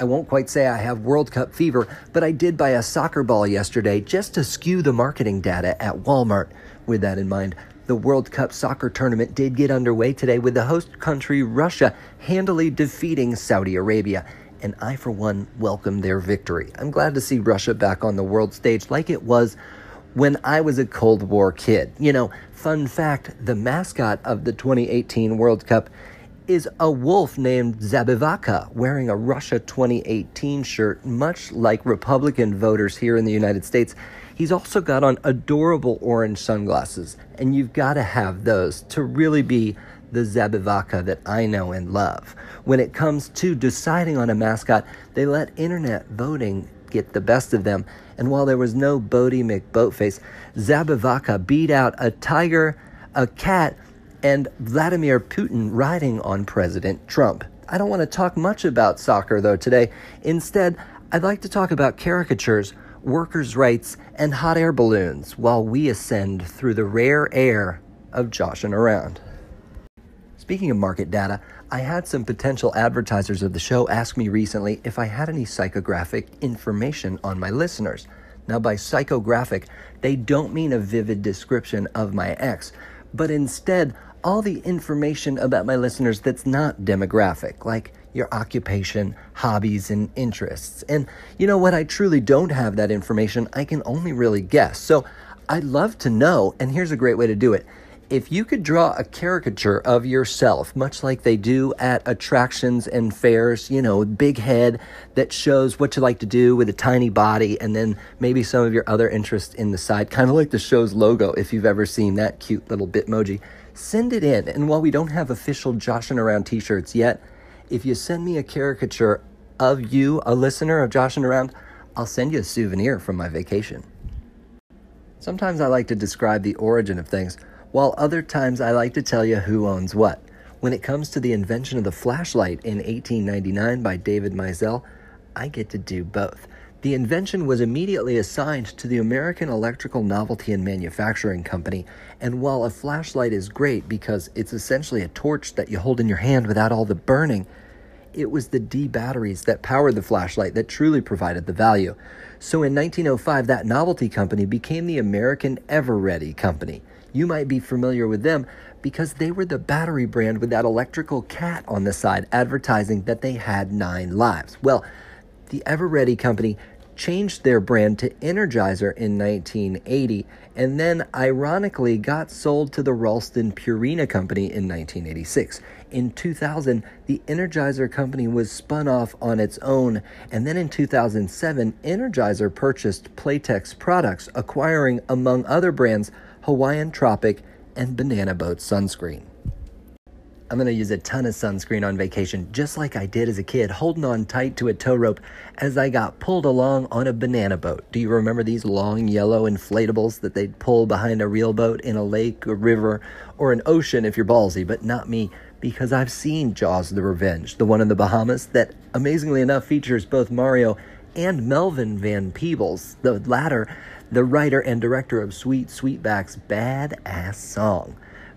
I won't quite say I have World Cup fever, but I did buy a soccer ball yesterday just to skew the marketing data at Walmart. With that in mind, the World Cup soccer tournament did get underway today with the host country Russia handily defeating Saudi Arabia. And I, for one, welcome their victory. I'm glad to see Russia back on the world stage like it was when I was a Cold War kid. You know, fun fact the mascot of the 2018 World Cup is a wolf named Zabivaka wearing a Russia 2018 shirt, much like Republican voters here in the United States. He's also got on adorable orange sunglasses, and you've got to have those to really be the Zabivaka that I know and love. When it comes to deciding on a mascot, they let internet voting get the best of them, and while there was no Boaty McBoatface, Zabivaka beat out a tiger, a cat, and Vladimir Putin riding on President Trump. I don't want to talk much about soccer though today. Instead, I'd like to talk about caricatures, workers' rights, and hot air balloons while we ascend through the rare air of joshing around. Speaking of market data, I had some potential advertisers of the show ask me recently if I had any psychographic information on my listeners. Now, by psychographic, they don't mean a vivid description of my ex, but instead all the information about my listeners that's not demographic, like your occupation, hobbies, and interests. And you know what? I truly don't have that information. I can only really guess. So I'd love to know, and here's a great way to do it. If you could draw a caricature of yourself, much like they do at attractions and fairs, you know, big head that shows what you like to do with a tiny body, and then maybe some of your other interests in the side, kind of like the show's logo, if you've ever seen that cute little Bitmoji send it in. And while we don't have official Joshing Around t shirts yet, if you send me a caricature of you, a listener of Joshing Around, I'll send you a souvenir from my vacation. Sometimes I like to describe the origin of things, while other times I like to tell you who owns what. When it comes to the invention of the flashlight in 1899 by David Misell, I get to do both. The invention was immediately assigned to the American Electrical Novelty and Manufacturing Company, and while a flashlight is great because it's essentially a torch that you hold in your hand without all the burning, it was the D batteries that powered the flashlight that truly provided the value. So in 1905, that novelty company became the American Eveready Company. You might be familiar with them because they were the battery brand with that electrical cat on the side advertising that they had nine lives. Well, the Eveready company changed their brand to Energizer in 1980 and then ironically got sold to the Ralston Purina company in 1986. In 2000, the Energizer company was spun off on its own, and then in 2007, Energizer purchased Playtex products, acquiring, among other brands, Hawaiian Tropic and Banana Boat sunscreen. I'm going to use a ton of sunscreen on vacation, just like I did as a kid, holding on tight to a tow rope as I got pulled along on a banana boat. Do you remember these long yellow inflatables that they'd pull behind a real boat in a lake, a river, or an ocean if you're ballsy, but not me? Because I've seen Jaws the Revenge, the one in the Bahamas that amazingly enough features both Mario and Melvin Van Peebles, the latter, the writer and director of Sweet Sweetback's Badass Song.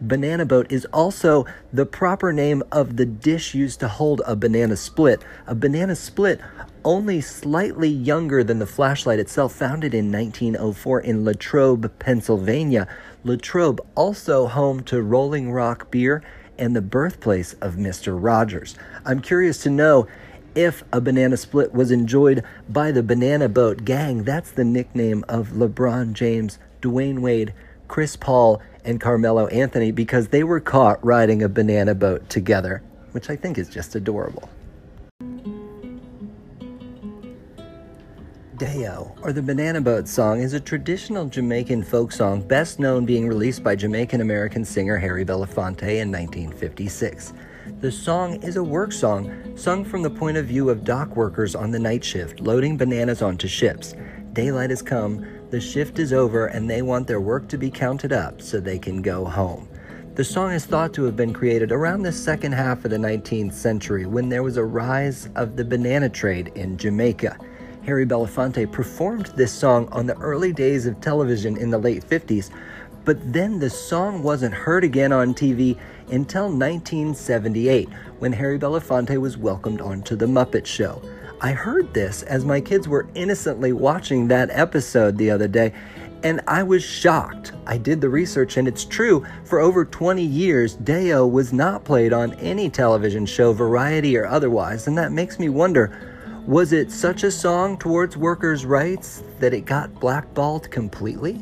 Banana boat is also the proper name of the dish used to hold a banana split. A banana split, only slightly younger than the flashlight itself, founded in 1904 in Latrobe, Pennsylvania. Latrobe, also home to Rolling Rock beer and the birthplace of Mr. Rogers. I'm curious to know if a banana split was enjoyed by the Banana Boat Gang. That's the nickname of LeBron James, Dwyane Wade, Chris Paul, and Carmelo Anthony because they were caught riding a banana boat together, which I think is just adorable. Day-O, or the Banana Boat song, is a traditional Jamaican folk song best known being released by Jamaican American singer Harry Belafonte in 1956. The song is a work song sung from the point of view of dock workers on the night shift loading bananas onto ships. Daylight has come, the shift is over, and they want their work to be counted up so they can go home. The song is thought to have been created around the second half of the 19th century when there was a rise of the banana trade in Jamaica. Harry Belafonte performed this song on the early days of television in the late 50s, but then the song wasn't heard again on TV until 1978 when Harry Belafonte was welcomed onto The Muppet Show. I heard this as my kids were innocently watching that episode the other day, and I was shocked. I did the research, and it's true. For over 20 years, Day-O was not played on any television show, variety or otherwise, and that makes me wonder was it such a song towards workers' rights that it got blackballed completely?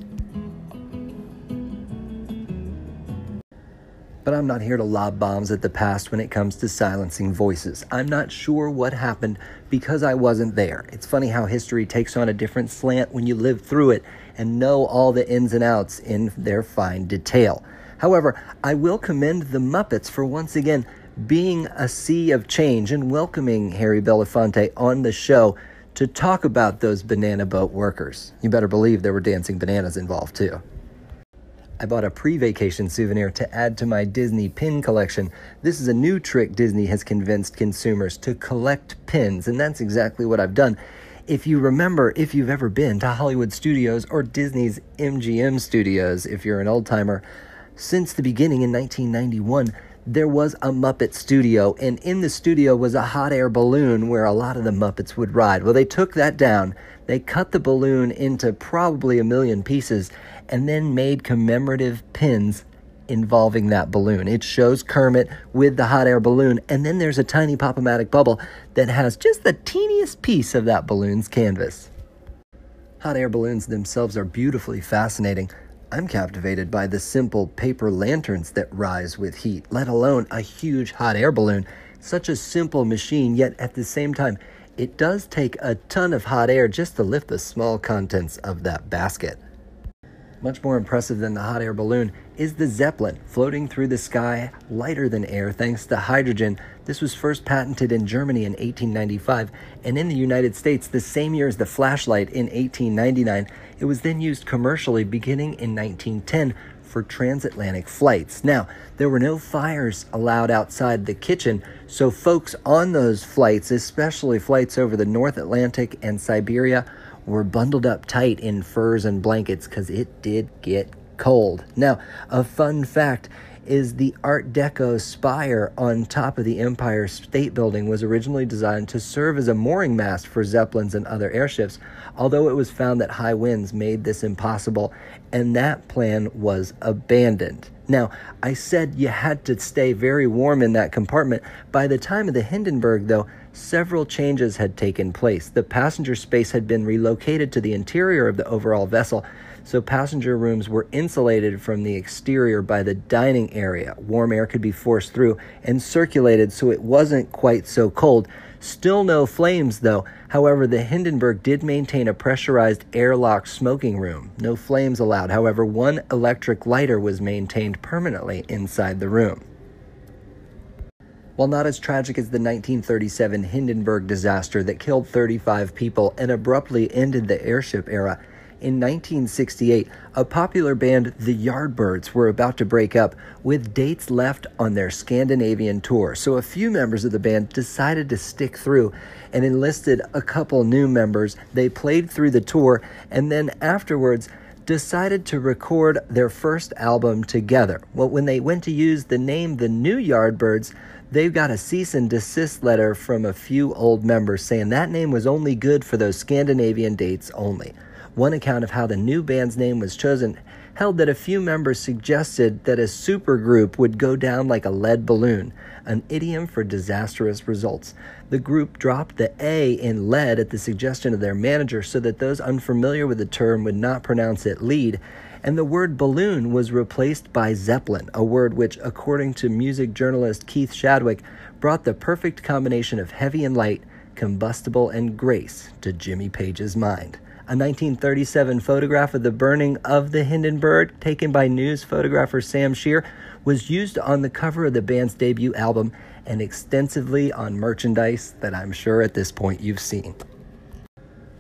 But I'm not here to lob bombs at the past when it comes to silencing voices. I'm not sure what happened because I wasn't there. It's funny how history takes on a different slant when you live through it and know all the ins and outs in their fine detail. However, I will commend the Muppets for once again being a sea of change and welcoming Harry Belafonte on the show to talk about those banana boat workers. You better believe there were dancing bananas involved too. I bought a pre vacation souvenir to add to my Disney pin collection. This is a new trick Disney has convinced consumers to collect pins, and that's exactly what I've done. If you remember, if you've ever been to Hollywood Studios or Disney's MGM Studios, if you're an old timer, since the beginning in 1991, there was a Muppet studio, and in the studio was a hot air balloon where a lot of the Muppets would ride. Well, they took that down. They cut the balloon into probably a million pieces and then made commemorative pins involving that balloon. It shows Kermit with the hot air balloon, and then there's a tiny pop-o-matic bubble that has just the teeniest piece of that balloon's canvas. Hot air balloons themselves are beautifully fascinating. I'm captivated by the simple paper lanterns that rise with heat, let alone a huge hot air balloon. Such a simple machine, yet at the same time, it does take a ton of hot air just to lift the small contents of that basket. Much more impressive than the hot air balloon is the Zeppelin, floating through the sky lighter than air thanks to hydrogen. This was first patented in Germany in 1895 and in the United States the same year as the flashlight in 1899. It was then used commercially beginning in 1910 for transatlantic flights. Now, there were no fires allowed outside the kitchen, so folks on those flights, especially flights over the North Atlantic and Siberia, were bundled up tight in furs and blankets because it did get cold. Now, a fun fact is the Art Deco spire on top of the Empire State Building was originally designed to serve as a mooring mast for Zeppelins and other airships, although it was found that high winds made this impossible, and that plan was abandoned. Now, I said you had to stay very warm in that compartment. By the time of the Hindenburg, though, several changes had taken place. The passenger space had been relocated to the interior of the overall vessel, so passenger rooms were insulated from the exterior by the dining area. Warm air could be forced through and circulated so it wasn't quite so cold. Still no flames, though. However, the Hindenburg did maintain a pressurized airlock smoking room. No flames allowed. However, one electric lighter was maintained permanently inside the room. While not as tragic as the 1937 Hindenburg disaster that killed 35 people and abruptly ended the airship era, in 1968, a popular band, the Yardbirds, were about to break up with dates left on their Scandinavian tour. So a few members of the band decided to stick through and enlisted a couple new members. They played through the tour and then afterwards decided to record their first album together. Well, when they went to use the name The New Yardbirds, they've got a cease and desist letter from a few old members saying that name was only good for those Scandinavian dates only. One account of how the new band's name was chosen held that a few members suggested that a supergroup would go down like a lead balloon, an idiom for disastrous results. The group dropped the A in lead at the suggestion of their manager so that those unfamiliar with the term would not pronounce it lead, and the word balloon was replaced by Zeppelin, a word which, according to music journalist Keith Shadwick, brought the perfect combination of heavy and light, combustible and grace to Jimmy Page's mind. A 1937 photograph of the burning of the Hindenburg, taken by news photographer Sam Shere, was used on the cover of the band's debut album and extensively on merchandise that I'm sure at this point you've seen.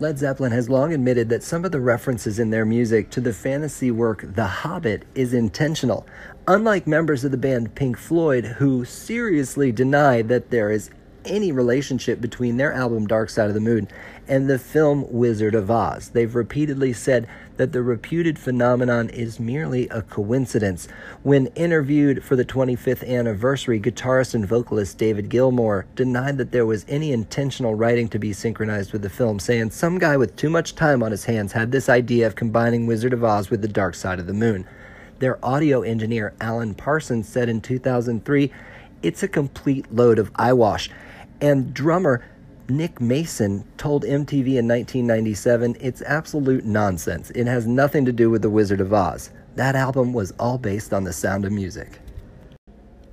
Led Zeppelin has long admitted that some of the references in their music to the fantasy work The Hobbit is intentional, unlike members of the band Pink Floyd, who seriously deny that there is any relationship between their album Dark Side of the Moon and the film Wizard of Oz. They've repeatedly said that the reputed phenomenon is merely a coincidence. When interviewed for the 25th anniversary, guitarist and vocalist David Gilmour denied that there was any intentional writing to be synchronized with the film, saying some guy with too much time on his hands had this idea of combining Wizard of Oz with the Dark Side of the Moon. Their audio engineer, Alan Parsons, said in 2003, it's a complete load of eyewash. And drummer Nick Mason told MTV in 1997 it's absolute nonsense. It has nothing to do with The Wizard of Oz. That album was all based on the sound of music.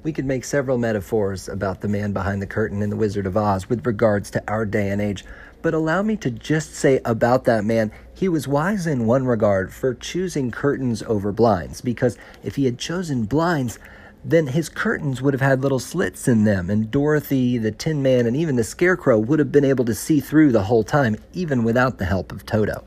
We could make several metaphors about the man behind the curtain in The Wizard of Oz with regards to our day and age, but allow me to just say about that man, he was wise in one regard for choosing curtains over blinds, because if he had chosen blinds, then his curtains would have had little slits in them, and Dorothy, the Tin Man, and even the Scarecrow would have been able to see through the whole time, even without the help of Toto.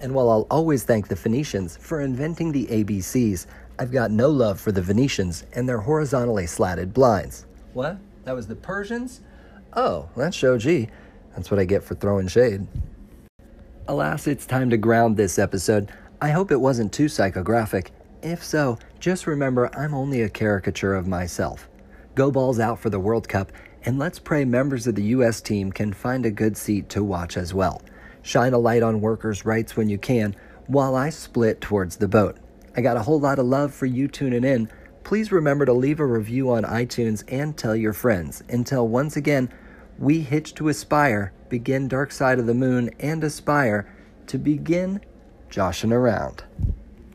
And while I'll always thank the Phoenicians for inventing the ABCs, I've got no love for the Venetians and their horizontally slatted blinds. What? That was the Persians? Oh, that's Shoji. That's what I get for throwing shade. Alas, it's time to ground this episode. I hope it wasn't too psychographic. If so, just remember I'm only a caricature of myself. Go balls out for the World Cup, and let's pray members of the U.S. team can find a good seat to watch as well. Shine a light on workers' rights when you can, while I split towards the boat. I got a whole lot of love for you tuning in. Please remember to leave a review on iTunes and tell your friends. Until once again, we hitch to aspire, begin Dark Side of the Moon, and aspire to begin joshing around.